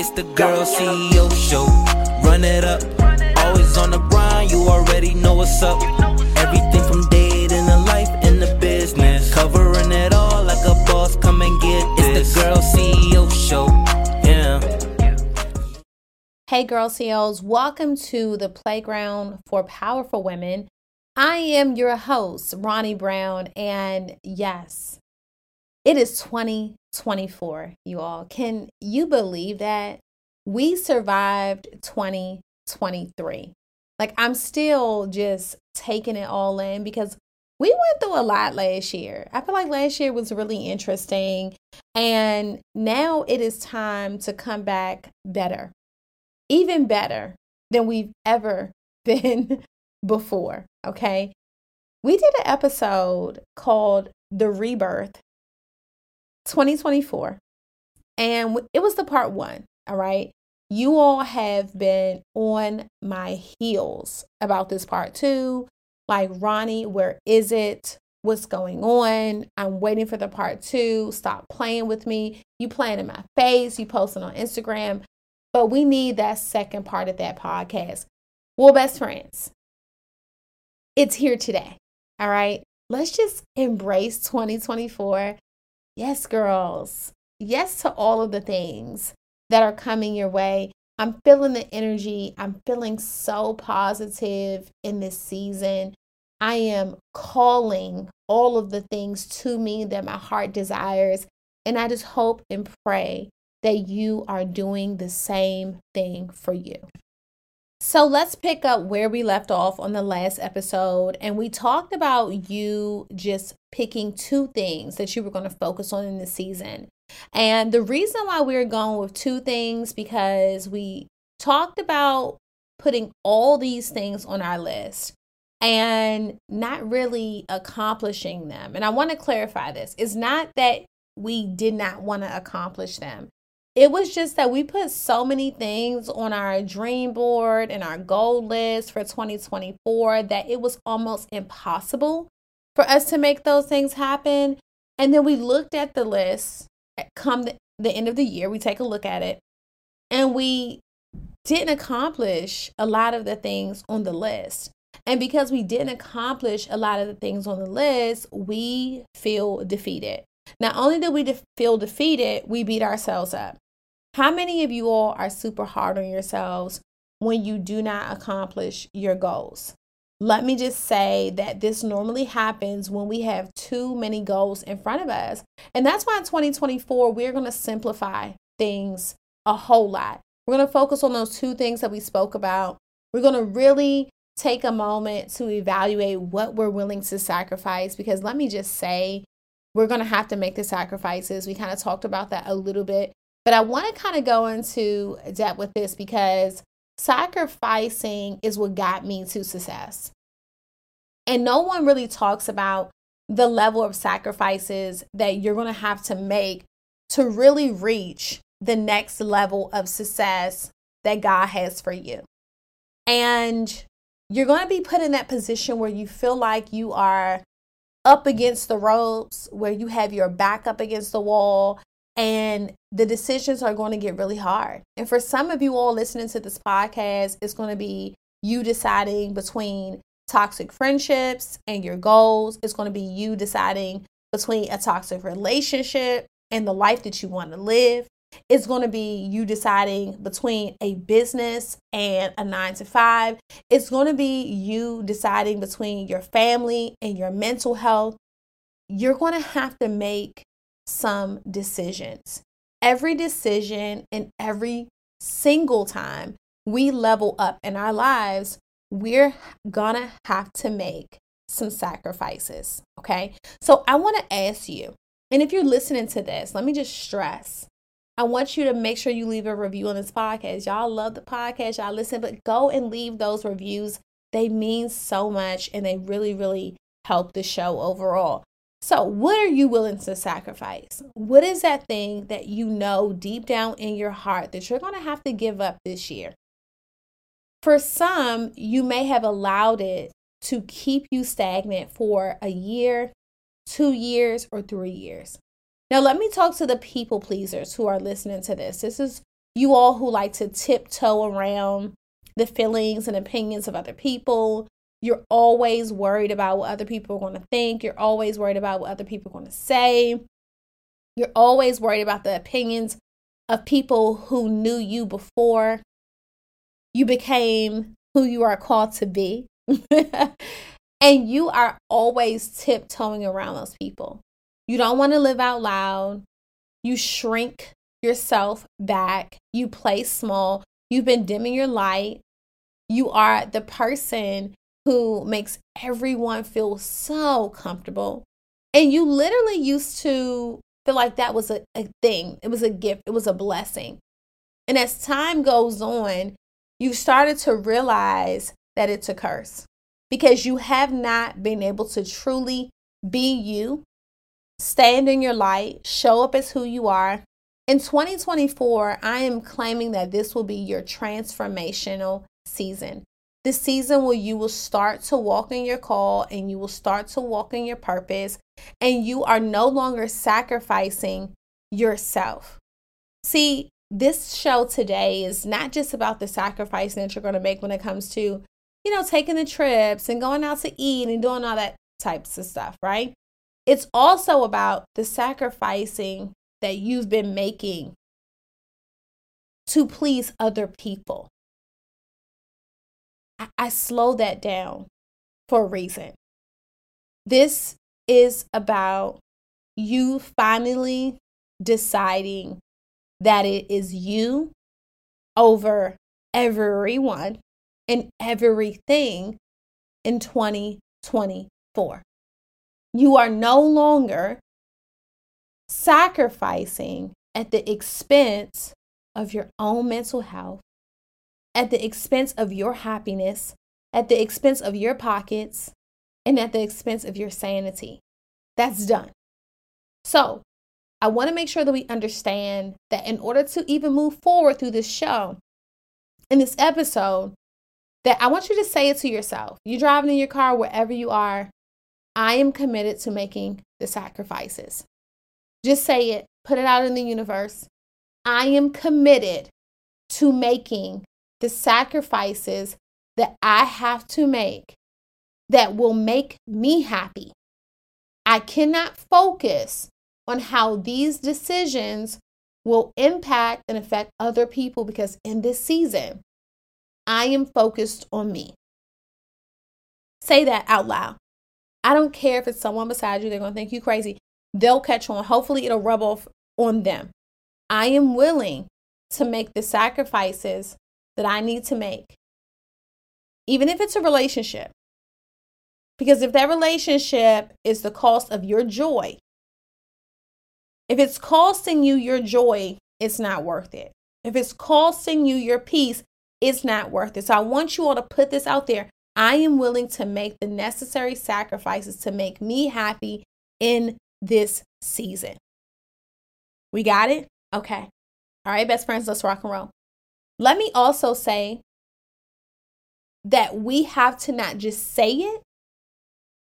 It's the Girl CEO Show. Run it up. Always on the grind, you already know what's up. Everything from dating to life in the business. Covering it all like a boss, come and get this. It's the Girl CEO Show. Yeah. Hey, Girl CEOs, welcome to the Playground for Powerful Women. I am your host, Ronne Brown, and yes, it is 2024, you all. Can you believe that? We survived 2023. Like, I'm still just taking it all in because we went through a lot last year. I feel like last year was really interesting. And now it is time to come back better, even better than we've ever been before. Okay. We did an episode called The Rebirth 2024. And it was the part one. All right. You all have been on my heels about this part two. Like, Ronne, where is it? What's going on? I'm waiting for the part two. Stop playing with me. You playing in my face. You posting on Instagram. But we need that second part of that podcast. Well, best friends, it's here today. All right. Let's just embrace 2024 Yes, girls. Yes to all of the things that are coming your way. I'm feeling the energy. I'm feeling so positive in this season. I am calling all of the things to me that my heart desires. And I just hope and pray that you are doing the same thing for you. So let's pick up where we left off on the last episode. And we talked about you just picking two things that you were going to focus on in the season. And the reason why we we're going with two things because we talked about putting all these things on our list and not really accomplishing them. And I want to clarify this. It's not that we did not want to accomplish them it was just that we put so many things on our dream board and our goal list for 2024 that it was almost impossible for us to make those things happen. And then we looked at the list eh, come the, the end of the year, we take a look at it, and we didn't accomplish a lot of the things on the list. And because we didn't accomplish a lot of the things on the list, we feel defeated. Not only did we de- feel defeated, we beat ourselves up. How many of you all are super hard on yourselves when you do not accomplish your goals? Let me just say that this normally happens when we have too many goals in front of us. And that's why in 2024, we're going to simplify things a whole lot. We're going to focus on those two things that we spoke about. We're going to really take a moment to evaluate what we're willing to sacrifice because let me just say, we're going to have to make the sacrifices. We kind of talked about that a little bit, but I want to kind of go into depth with this because sacrificing is what got me to success. And no one really talks about the level of sacrifices that you're going to have to make to really reach the next level of success that God has for you. And you're going to be put in that position where you feel like you are up against the ropes, where you have your back up against the wall, and the decisions are going to get really hard. And for some of you all listening to this podcast, it's going to be you deciding between toxic friendships and your goals. It's going to be you deciding between a toxic relationship and the life that you want to live. It's going to be you deciding between a business and a nine to five. It's going to be you deciding between your family and your mental health. You're going to have to make some decisions. Every decision and every single time we level up in our lives, we're gonna have to make some sacrifices. Okay. So I want to ask you, and if you're listening to this, let me just stress I want you to make sure you leave a review on this podcast. Y'all love the podcast, y'all listen, but go and leave those reviews. They mean so much and they really, really help the show overall. So, what are you willing to sacrifice? What is that thing that you know deep down in your heart that you're going to have to give up this year? For some, you may have allowed it to keep you stagnant for a year, two years, or three years. Now, let me talk to the people pleasers who are listening to this. This is you all who like to tiptoe around the feelings and opinions of other people. You're always worried about what other people are going to think. You're always worried about what other people are going to say. You're always worried about the opinions of people who knew you before you became who you are called to be. and you are always tiptoeing around those people. You don't want to live out loud. You shrink yourself back. You play small. You've been dimming your light. You are the person who makes everyone feel so comfortable. And you literally used to feel like that was a, a thing, it was a gift, it was a blessing. And as time goes on, you started to realize that it's a curse because you have not been able to truly be you, stand in your light, show up as who you are. In 2024, I am claiming that this will be your transformational season. The season where you will start to walk in your call and you will start to walk in your purpose, and you are no longer sacrificing yourself. See, this show today is not just about the sacrifice that you're going to make when it comes to, you know, taking the trips and going out to eat and doing all that types of stuff, right? It's also about the sacrificing that you've been making to please other people. I, I slow that down for a reason. This is about you finally deciding that it is you over everyone and everything in 2024. You are no longer sacrificing at the expense of your own mental health, at the expense of your happiness, at the expense of your pockets, and at the expense of your sanity. That's done. So, I want to make sure that we understand that in order to even move forward through this show, in this episode, that I want you to say it to yourself. You're driving in your car, wherever you are, I am committed to making the sacrifices. Just say it, put it out in the universe. I am committed to making the sacrifices that I have to make that will make me happy. I cannot focus on how these decisions will impact and affect other people because in this season, I am focused on me. Say that out loud. I don't care if it's someone beside you, they're going to think you crazy. They'll catch on. Hopefully, it'll rub off on them. I am willing to make the sacrifices that I need to make, even if it's a relationship. Because if that relationship is the cost of your joy, if it's costing you your joy, it's not worth it. If it's costing you your peace, it's not worth it. So I want you all to put this out there. I am willing to make the necessary sacrifices to make me happy in this season. We got it? Okay. All right, best friends, let's rock and roll. Let me also say that we have to not just say it,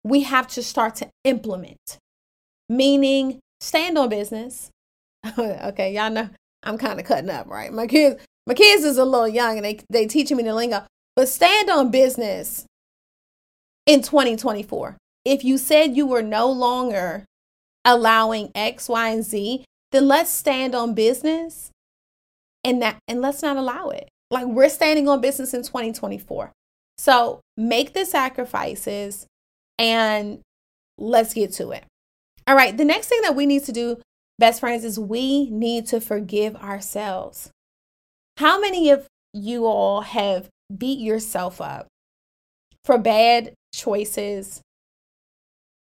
we have to start to implement, meaning stand on business. okay, y'all know I'm kind of cutting up, right? My kids, my kids is a little young and they they teaching me the lingo, but stand on business in 2024. If you said you were no longer allowing X, Y, and Z, then let's stand on business and that and let's not allow it. Like we're standing on business in 2024. So make the sacrifices and let's get to it. All right, the next thing that we need to do, best friends, is we need to forgive ourselves. How many of you all have beat yourself up for bad choices,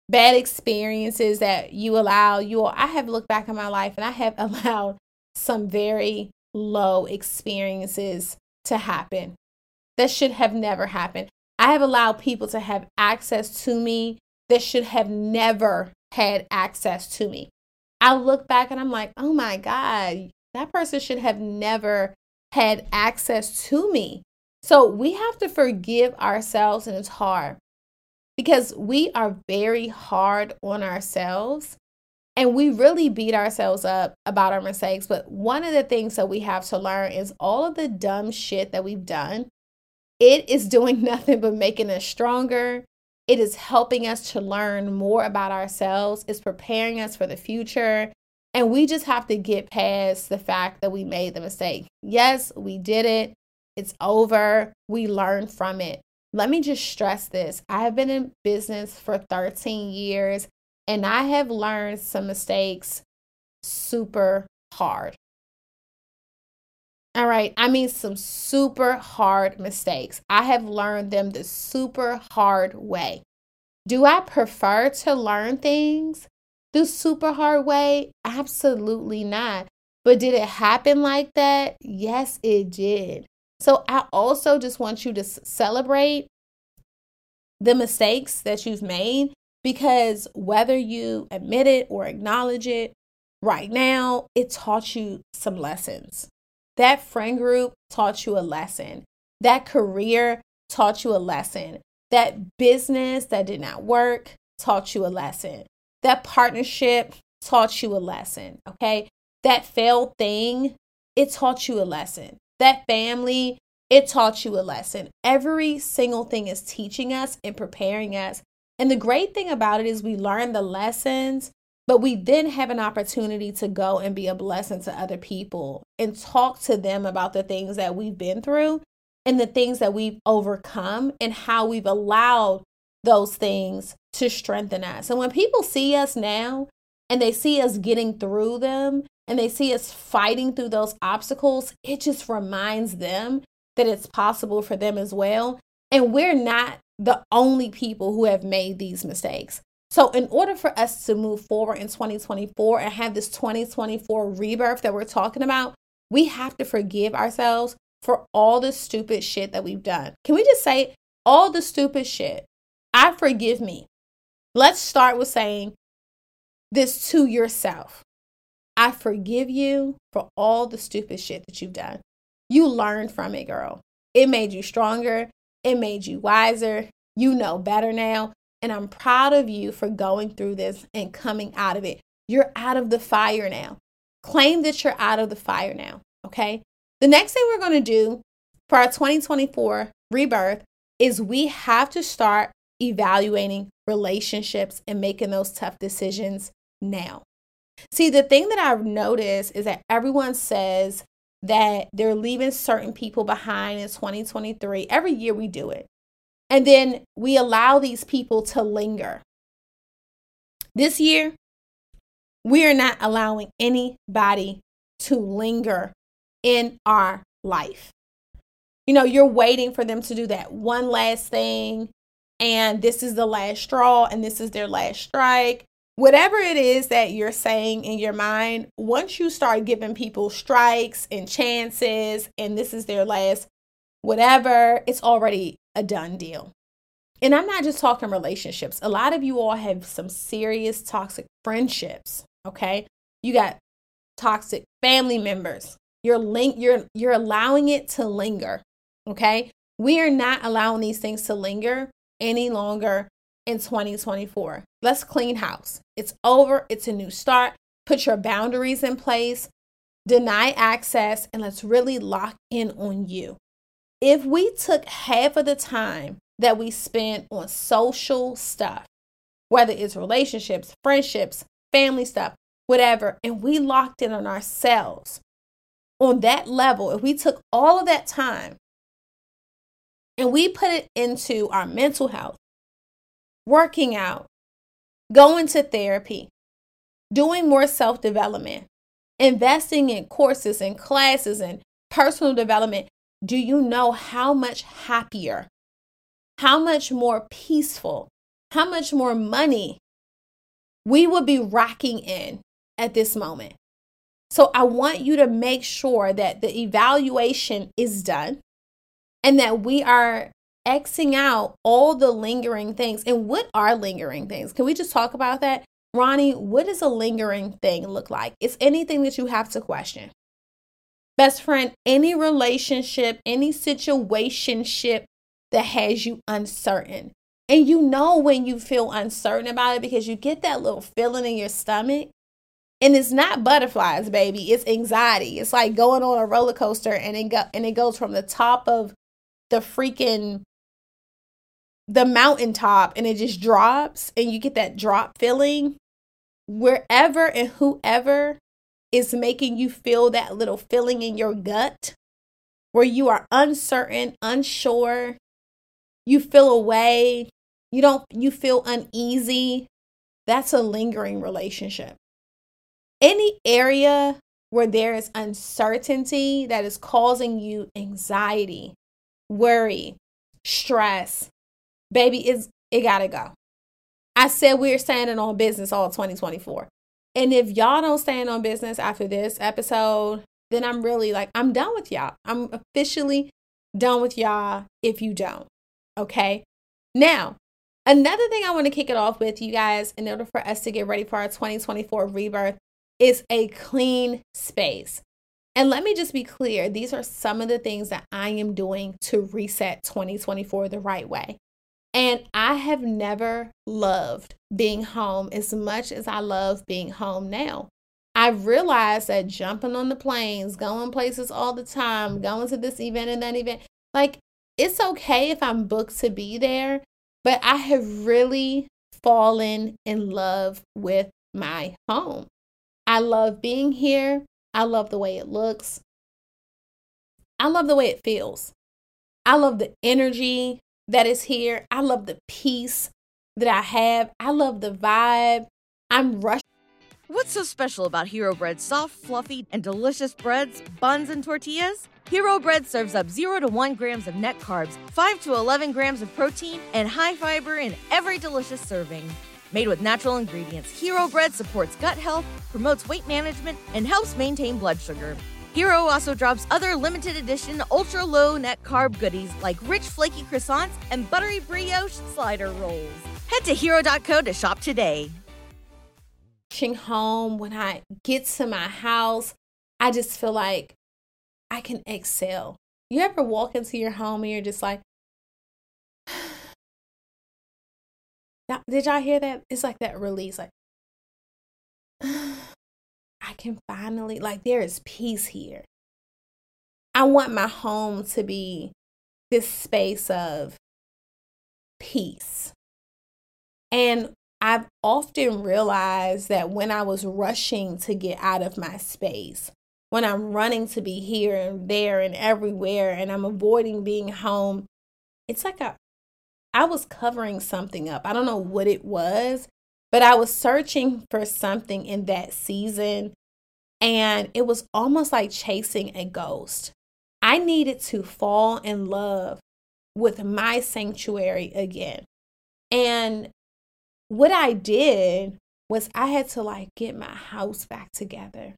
bad experiences that you allow? You all, I have looked back in my life and I have allowed some very low experiences to happen that should have never happened. I have allowed people to have access to me that should have never had access to me. I look back and I'm like, oh my God, that person should have never had access to me. So we have to forgive ourselves, and it's hard because we are very hard on ourselves and we really beat ourselves up about our mistakes. But one of the things that we have to learn is all of the dumb shit that we've done, it is doing nothing but making us stronger. It is helping us to learn more about ourselves. It's preparing us for the future. And we just have to get past the fact that we made the mistake. Yes, we did it. It's over. We learn from it. Let me just stress this I have been in business for 13 years and I have learned some mistakes super hard. All right. I mean, some super hard mistakes. I have learned them the super hard way. Do I prefer to learn things the super hard way? Absolutely not. But did it happen like that? Yes, it did. So I also just want you to celebrate the mistakes that you've made because whether you admit it or acknowledge it right now, it taught you some lessons. That friend group taught you a lesson. That career taught you a lesson. That business that did not work taught you a lesson. That partnership taught you a lesson. Okay. That failed thing, it taught you a lesson. That family, it taught you a lesson. Every single thing is teaching us and preparing us. And the great thing about it is we learn the lessons but we then have an opportunity to go and be a blessing to other people and talk to them about the things that we've been through and the things that we've overcome and how we've allowed those things to strengthen us. And when people see us now and they see us getting through them and they see us fighting through those obstacles, it just reminds them that it's possible for them as well. And we're not the only people who have made these mistakes. So, in order for us to move forward in 2024 and have this 2024 rebirth that we're talking about, we have to forgive ourselves for all the stupid shit that we've done. Can we just say, all the stupid shit? I forgive me. Let's start with saying this to yourself. I forgive you for all the stupid shit that you've done. You learned from it, girl. It made you stronger. It made you wiser. You know better now. And I'm proud of you for going through this and coming out of it. You're out of the fire now. Claim that you're out of the fire now. Okay. The next thing we're going to do for our 2024 rebirth is we have to start evaluating relationships and making those tough decisions now. See, the thing that I've noticed is that everyone says that they're leaving certain people behind in 2023. Every year we do it. And then we allow these people to linger. This year, we are not allowing anybody to linger in our life. You know, you're waiting for them to do that one last thing, and this is the last straw, and this is their last strike. Whatever it is that you're saying in your mind, once you start giving people strikes and chances, and this is their last whatever, it's already a done deal. And I'm not just talking relationships. A lot of you all have some serious toxic friendships, okay? You got toxic family members. You're link you're you're allowing it to linger, okay? We are not allowing these things to linger any longer in 2024. Let's clean house. It's over, it's a new start. Put your boundaries in place, deny access, and let's really lock in on you if we took half of the time that we spend on social stuff, whether it's relationships, friendships, family stuff, whatever, and we locked in on ourselves on that level, if we took all of that time and we put it into our mental health, working out, going to therapy, doing more self development, investing in courses and classes and personal development, do you know how much happier, how much more peaceful, how much more money we would be rocking in at this moment? So I want you to make sure that the evaluation is done and that we are Xing out all the lingering things. And what are lingering things? Can we just talk about that? Ronne, what does a lingering thing look like? It's anything that you have to question. Best friend, any relationship, any situationship that has you uncertain. And you know when you feel uncertain about it because you get that little feeling in your stomach. And it's not butterflies, baby. It's anxiety. It's like going on a roller coaster and it go and it goes from the top of the freaking the mountaintop and it just drops and you get that drop feeling wherever and whoever is making you feel that little feeling in your gut where you are uncertain, unsure, you feel away, you don't you feel uneasy, that's a lingering relationship. Any area where there is uncertainty that is causing you anxiety, worry, stress, baby, it's, it gotta go. I said we're standing on business all 2024. And if y'all don't stand on business after this episode, then I'm really like, I'm done with y'all. I'm officially done with y'all if you don't. Okay. Now, another thing I want to kick it off with you guys in order for us to get ready for our 2024 rebirth is a clean space. And let me just be clear these are some of the things that I am doing to reset 2024 the right way. And I have never loved being home as much as I love being home now. I realized that jumping on the planes, going places all the time, going to this event and that event, like it's okay if I'm booked to be there, but I have really fallen in love with my home. I love being here. I love the way it looks. I love the way it feels. I love the energy that is here. I love the peace that I have. I love the vibe. I'm rushing. What's so special about Hero Bread's soft, fluffy, and delicious breads, buns, and tortillas? Hero Bread serves up 0 to 1 grams of net carbs, 5 to 11 grams of protein, and high fiber in every delicious serving. Made with natural ingredients, Hero Bread supports gut health, promotes weight management, and helps maintain blood sugar. Hero also drops other limited edition ultra low net carb goodies like rich flaky croissants and buttery brioche slider rolls. Head to hero.co to shop today. Home, when I get to my house, I just feel like I can exhale. You ever walk into your home and you're just like, did y'all hear that? It's like that release, like, can finally, like, there is peace here. I want my home to be this space of peace. And I've often realized that when I was rushing to get out of my space, when I'm running to be here and there and everywhere, and I'm avoiding being home, it's like a, I was covering something up. I don't know what it was, but I was searching for something in that season, and it was almost like chasing a ghost. I needed to fall in love with my sanctuary again. And what I did was I had to like get my house back together.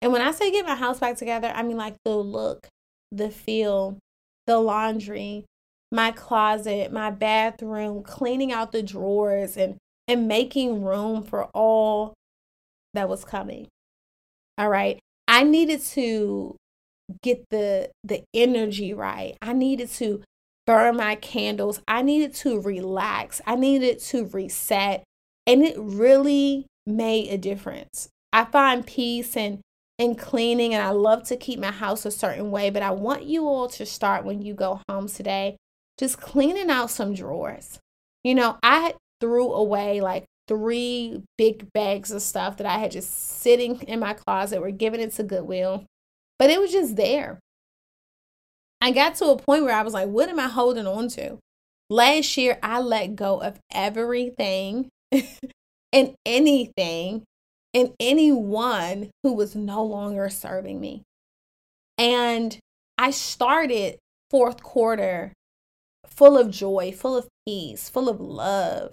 And when I say get my house back together, I mean like the look, the feel, the laundry, my closet, my bathroom, cleaning out the drawers and and making room for all that was coming. All right. I needed to get the the energy right. I needed to burn my candles. I needed to relax. I needed to reset. And it really made a difference. I find peace and in cleaning and I love to keep my house a certain way, but I want you all to start when you go home today just cleaning out some drawers. You know, I threw away like three big bags of stuff that I had just sitting in my closet were giving it to Goodwill, but it was just there. I got to a point where I was like, what am I holding on to? Last year, I let go of everything and anything and anyone who was no longer serving me. And I started fourth quarter full of joy, full of peace, full of love,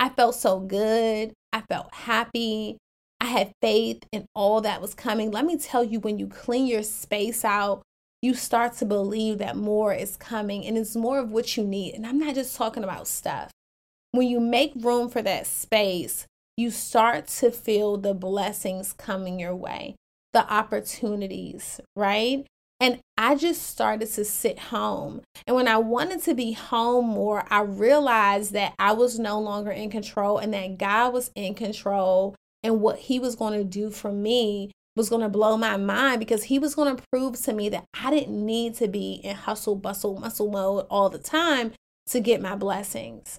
I felt so good. I felt happy. I had faith in all that was coming. Let me tell you, when you clean your space out, you start to believe that more is coming and it's more of what you need. And I'm not just talking about stuff. When you make room for that space, you start to feel the blessings coming your way, the opportunities, right? And I just started to sit home. And when I wanted to be home more, I realized that I was no longer in control and that God was in control and what He was going to do for me was going to blow my mind because he was going to prove to me that I didn't need to be in hustle, bustle, muscle mode all the time to get my blessings.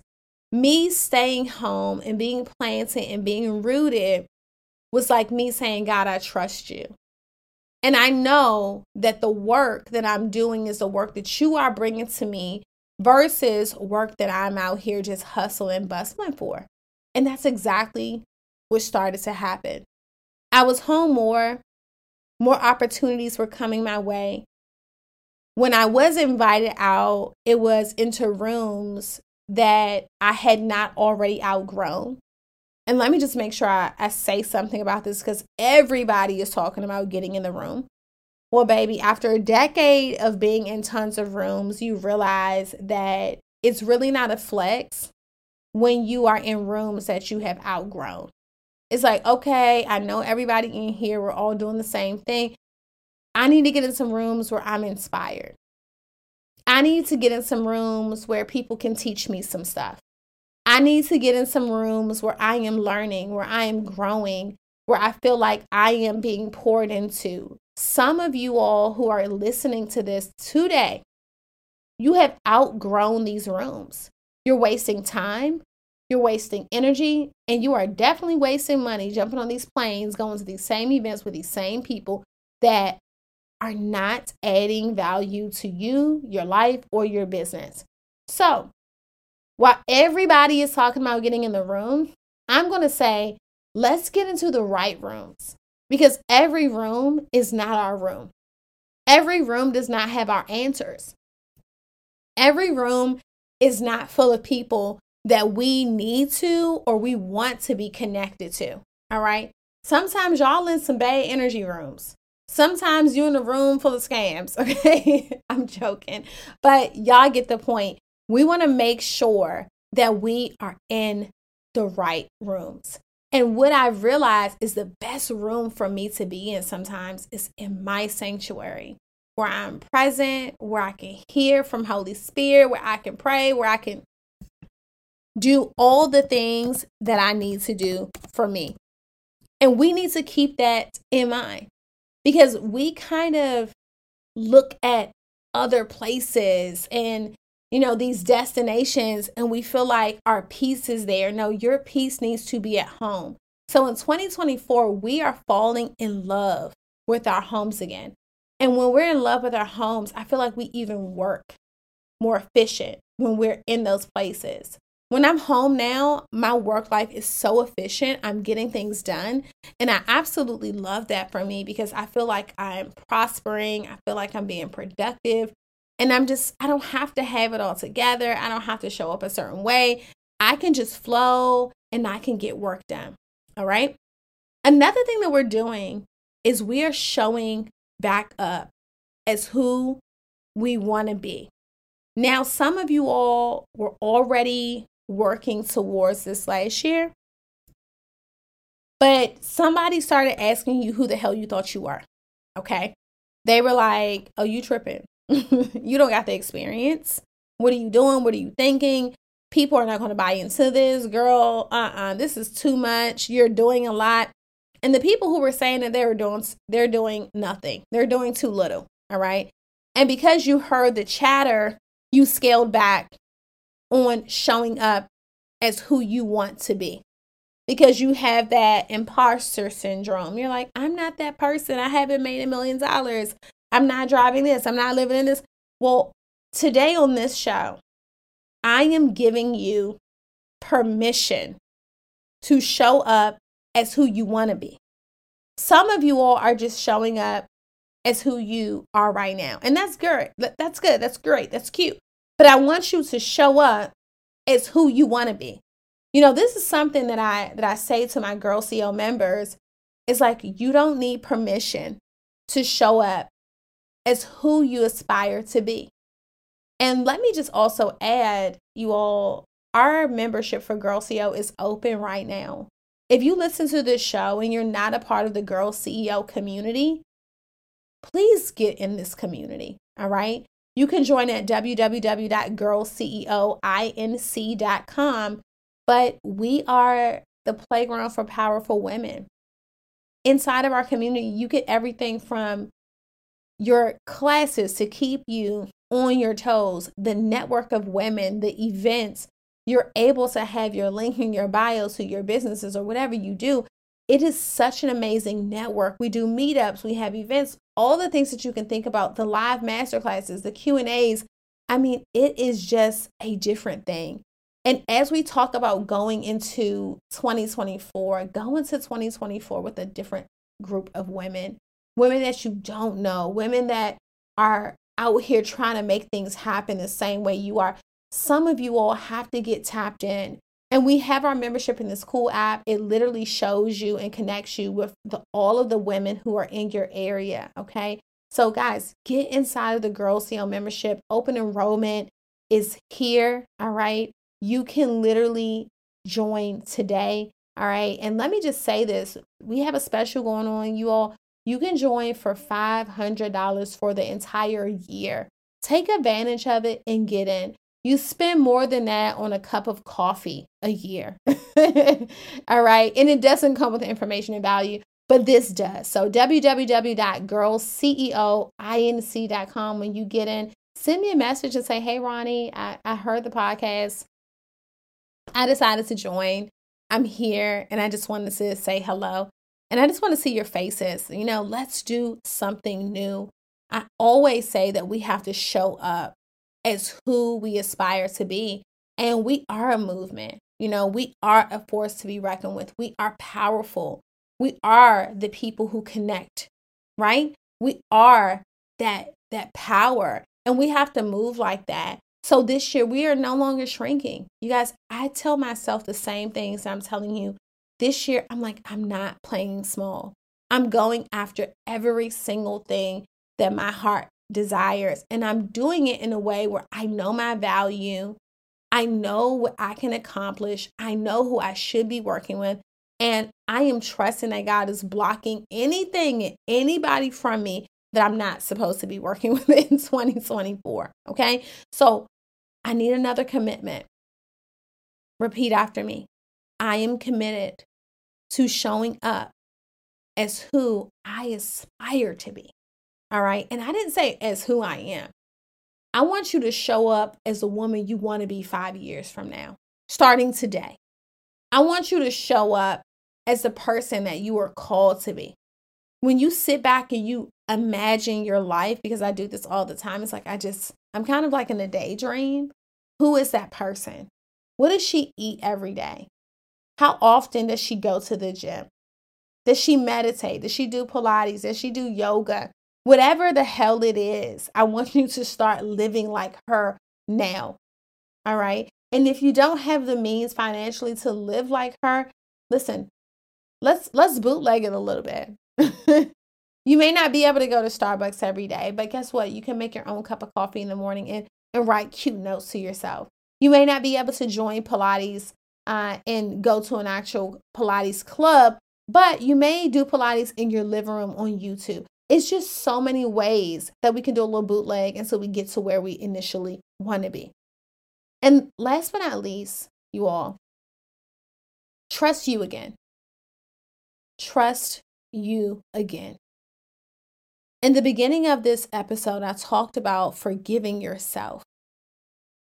Me staying home and being planted and being rooted was like me saying, God, I trust you. And I know that the work that I'm doing is the work that you are bringing to me versus work that I'm out here just hustling, bustling for. And that's exactly what started to happen. I was home more, more opportunities were coming my way. When I was invited out, it was into rooms that I had not already outgrown. And let me just make sure I, I say something about this because everybody is talking about getting in the room. Well, baby, after a decade of being in tons of rooms, you realize that it's really not a flex when you are in rooms that you have outgrown. It's like, okay, I know everybody in here, we're all doing the same thing. I need to get in some rooms where I'm inspired. I need to get in some rooms where people can teach me some stuff. I need to get in some rooms where I am learning, where I am growing, where I feel like I am being poured into. Some of you all who are listening to this today, you have outgrown these rooms. You're wasting time, you're wasting energy, and you are definitely wasting money jumping on these planes, going to these same events with these same people that are not adding value to you, your life, or your business. So, while everybody is talking about getting in the room, I'm going to say, let's get into the right rooms because every room is not our room. Every room does not have our answers. Every room is not full of people that we need to or we want to be connected to. All right. Sometimes y'all in some bad energy rooms. Sometimes you in a room full of scams. Okay. I'm joking. But y'all get the point we want to make sure that we are in the right rooms. And what I've realized is the best room for me to be in sometimes is in my sanctuary, where I'm present, where I can hear from Holy Spirit, where I can pray, where I can do all the things that I need to do for me. And we need to keep that in mind because we kind of look at other places and you know, these destinations and we feel like our peace is there. No, your peace needs to be at home. So in 2024, we are falling in love with our homes again. And when we're in love with our homes, I feel like we even work more efficient when we're in those places. When I'm home now, my work life is so efficient. I'm getting things done. And I absolutely love that for me because I feel like I'm prospering. I feel like I'm being productive. And I'm just, I don't have to have it all together. I don't have to show up a certain way. I can just flow and I can get work done. All right. Another thing that we're doing is we are showing back up as who we want to be. Now, some of you all were already working towards this last year, but somebody started asking you who the hell you thought you were. Okay. They were like, Oh, you tripping. you don't got the experience. What are you doing? What are you thinking? People are not going to buy into this, girl. Uh uh-uh, uh this is too much. You're doing a lot. And the people who were saying that they were doing, they're doing nothing. They're doing too little. All right. And because you heard the chatter, you scaled back on showing up as who you want to be because you have that imposter syndrome. You're like, I'm not that person. I haven't made a million dollars. I'm not driving this. I'm not living in this. Well, today on this show, I am giving you permission to show up as who you want to be. Some of you all are just showing up as who you are right now. And that's good. That's good. That's great. That's cute. But I want you to show up as who you want to be. You know, this is something that I that I say to my Girl CEO members It's like you don't need permission to show up as who you aspire to be. And let me just also add, you all, our membership for Girl CEO is open right now. If you listen to this show and you're not a part of the Girl CEO community, please get in this community. All right. You can join at www.girlceoinc.com. But we are the playground for powerful women. Inside of our community, you get everything from your classes to keep you on your toes, the network of women, the events. You're able to have your link in your bio to your businesses or whatever you do. It is such an amazing network. We do meetups, we have events, all the things that you can think about, the live masterclasses, the Q&As. I mean, it is just a different thing. And as we talk about going into 2024, go into 2024 with a different group of women, women that you don't know, women that are out here trying to make things happen the same way you are. Some of you all have to get tapped in. And we have our membership in this cool app. It literally shows you and connects you with the, all of the women who are in your area. Okay. So, guys, get inside of the Girl CEO membership. Open enrollment is here. All right. You can literally join today. All right. And let me just say this we have a special going on, you all. You can join for $500 for the entire year. Take advantage of it and get in. You spend more than that on a cup of coffee a year. All right. And it doesn't come with information and value, but this does. So www.girlceoinc.com when you get in, send me a message and say, hey, Ronne, I, I heard the podcast. I decided to join. I'm here and I just wanted to say hello. And I just want to see your faces. You know, let's do something new. I always say that we have to show up as who we aspire to be. And we are a movement. You know, we are a force to be reckoned with. We are powerful. We are the people who connect, right? We are that that power and we have to move like that. So this year we are no longer shrinking. You guys, I tell myself the same things I'm telling you this year, I'm like, I'm not playing small. I'm going after every single thing that my heart desires. And I'm doing it in a way where I know my value. I know what I can accomplish. I know who I should be working with. And I am trusting that God is blocking anything and anybody from me that I'm not supposed to be working with in 2024. Okay. So I need another commitment. Repeat after me I am committed to showing up as who I aspire to be. All right. And I didn't say as who I am. I want you to show up as the woman you want to be five years from now, starting today. I want you to show up as the person that you are called to be. When you sit back and you imagine your life, because I do this all the time, it's like I just, I'm kind of like in a daydream. Who is that person? What does she eat every day? How often does she go to the gym? Does she meditate? Does she do Pilates? Does she do yoga? Whatever the hell it is, I want you to start living like her now. All right. And if you don't have the means financially to live like her, listen, let's let's bootleg it a little bit. you may not be able to go to Starbucks every day, but guess what? You can make your own cup of coffee in the morning and, and write cute notes to yourself. You may not be able to join Pilates uh, and go to an actual Pilates club, but you may do Pilates in your living room on YouTube. It's just so many ways that we can do a little bootleg until we get to where we initially want to be. And last but not least, you all, trust you again. Trust you again. In the beginning of this episode, I talked about forgiving yourself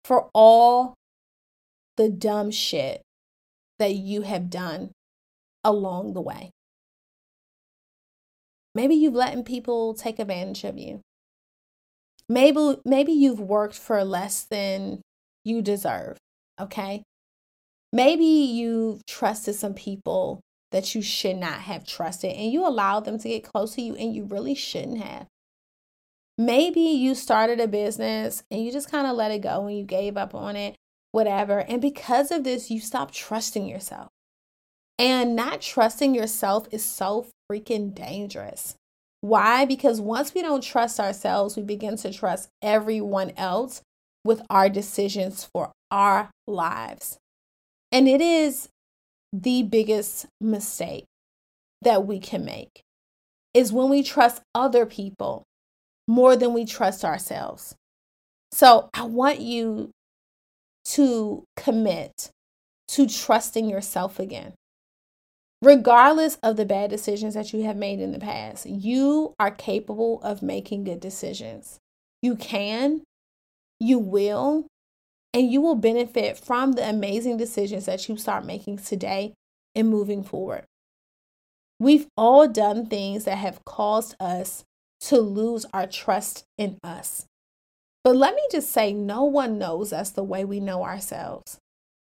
for all the dumb shit that you have done along the way. Maybe you've let people take advantage of you. Maybe maybe you've worked for less than you deserve, okay? Maybe you've trusted some people that you should not have trusted and you allowed them to get close to you and you really shouldn't have. Maybe you started a business and you just kind of let it go and you gave up on it whatever. And because of this, you stop trusting yourself. And not trusting yourself is so freaking dangerous. Why? Because once we don't trust ourselves, we begin to trust everyone else with our decisions for our lives. And it is the biggest mistake that we can make is when we trust other people more than we trust ourselves. So I want you to commit to trusting yourself again. Regardless of the bad decisions that you have made in the past, you are capable of making good decisions. You can, you will, and you will benefit from the amazing decisions that you start making today and moving forward. We've all done things that have caused us to lose our trust in us. But let me just say, no one knows us the way we know ourselves.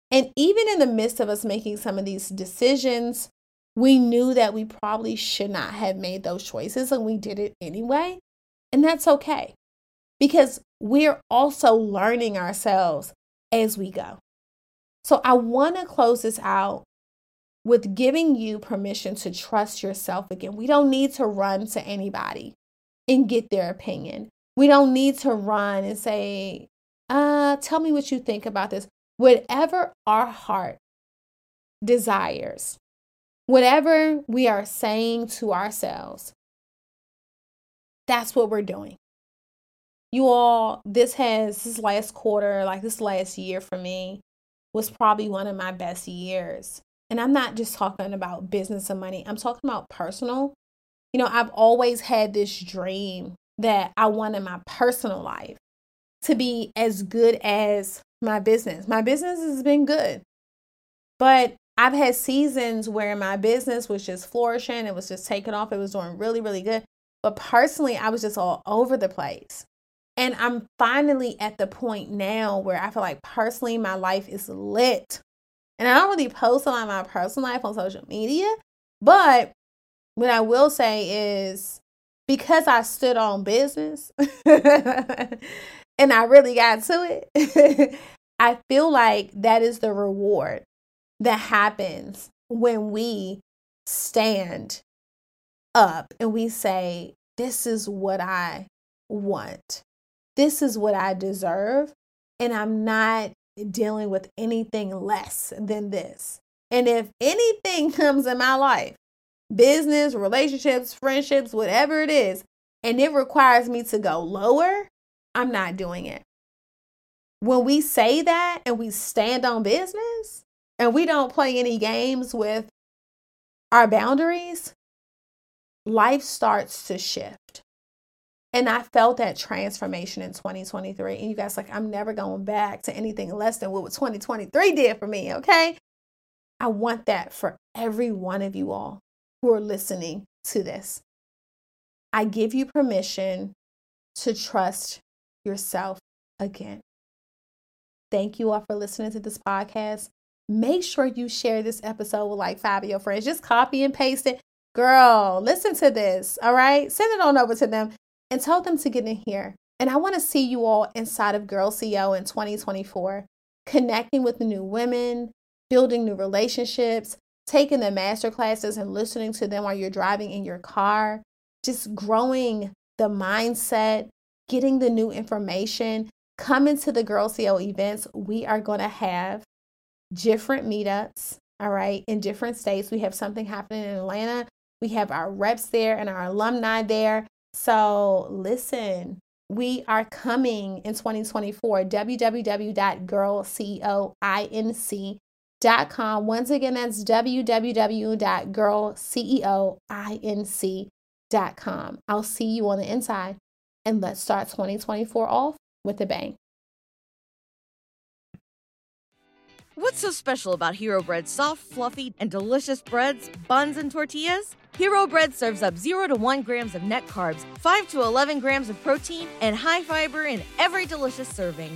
And even in the midst of us making some of these decisions, we knew that we probably should not have made those choices and we did it anyway. And that's okay because we're also learning ourselves as we go. So I want to close this out with giving you permission to trust yourself again. We don't need to run to anybody and get their opinion. We don't need to run and say, uh, tell me what you think about this. Whatever our heart desires, whatever we are saying to ourselves, that's what we're doing. You all, this has this last quarter, like this last year for me, was probably one of my best years. And I'm not just talking about business and money, I'm talking about personal. You know, I've always had this dream that I want in my personal life to be as good as my business. My business has been good, but I've had seasons where my business was just flourishing, it was just taking off, it was doing really, really good. But personally, I was just all over the place. And I'm finally at the point now where I feel like personally my life is lit. And I don't really post a lot of my personal life on social media, but what I will say is because I stood on business and I really got to it, I feel like that is the reward that happens when we stand up and we say, This is what I want. This is what I deserve. And I'm not dealing with anything less than this. And if anything comes in my life, business, relationships, friendships, whatever it is, and it requires me to go lower, I'm not doing it. When we say that and we stand on business and we don't play any games with our boundaries, life starts to shift. And I felt that transformation in 2023. And you guys, like, I'm never going back to anything less than what 2023 did for me, okay? I want that for every one of you all who are listening to this. I give you permission to trust yourself again. Thank you all for listening to this podcast. Make sure you share this episode with like five of your friends. Just copy and paste it. Girl, listen to this. All right. Send it on over to them and tell them to get in here. And I want to see you all inside of Girl CEO in 2024, connecting with new women, building new relationships, taking the master classes and listening to them while you're driving in your car, just growing the mindset, getting the new information. Coming to the Girl CEO events. We are going to have different meetups, all right, in different states. We have something happening in Atlanta. We have our reps there and our alumni there. So listen, we are coming in 2024. Once again, that's www.girlceoinc.com. I'll see you on the inside and let's start 2024 off with a bang. What's so special about Hero Bread's soft, fluffy, and delicious breads, buns, and tortillas? Hero Bread serves up 0 to 1 grams of net carbs, 5 to 11 grams of protein, and high fiber in every delicious serving.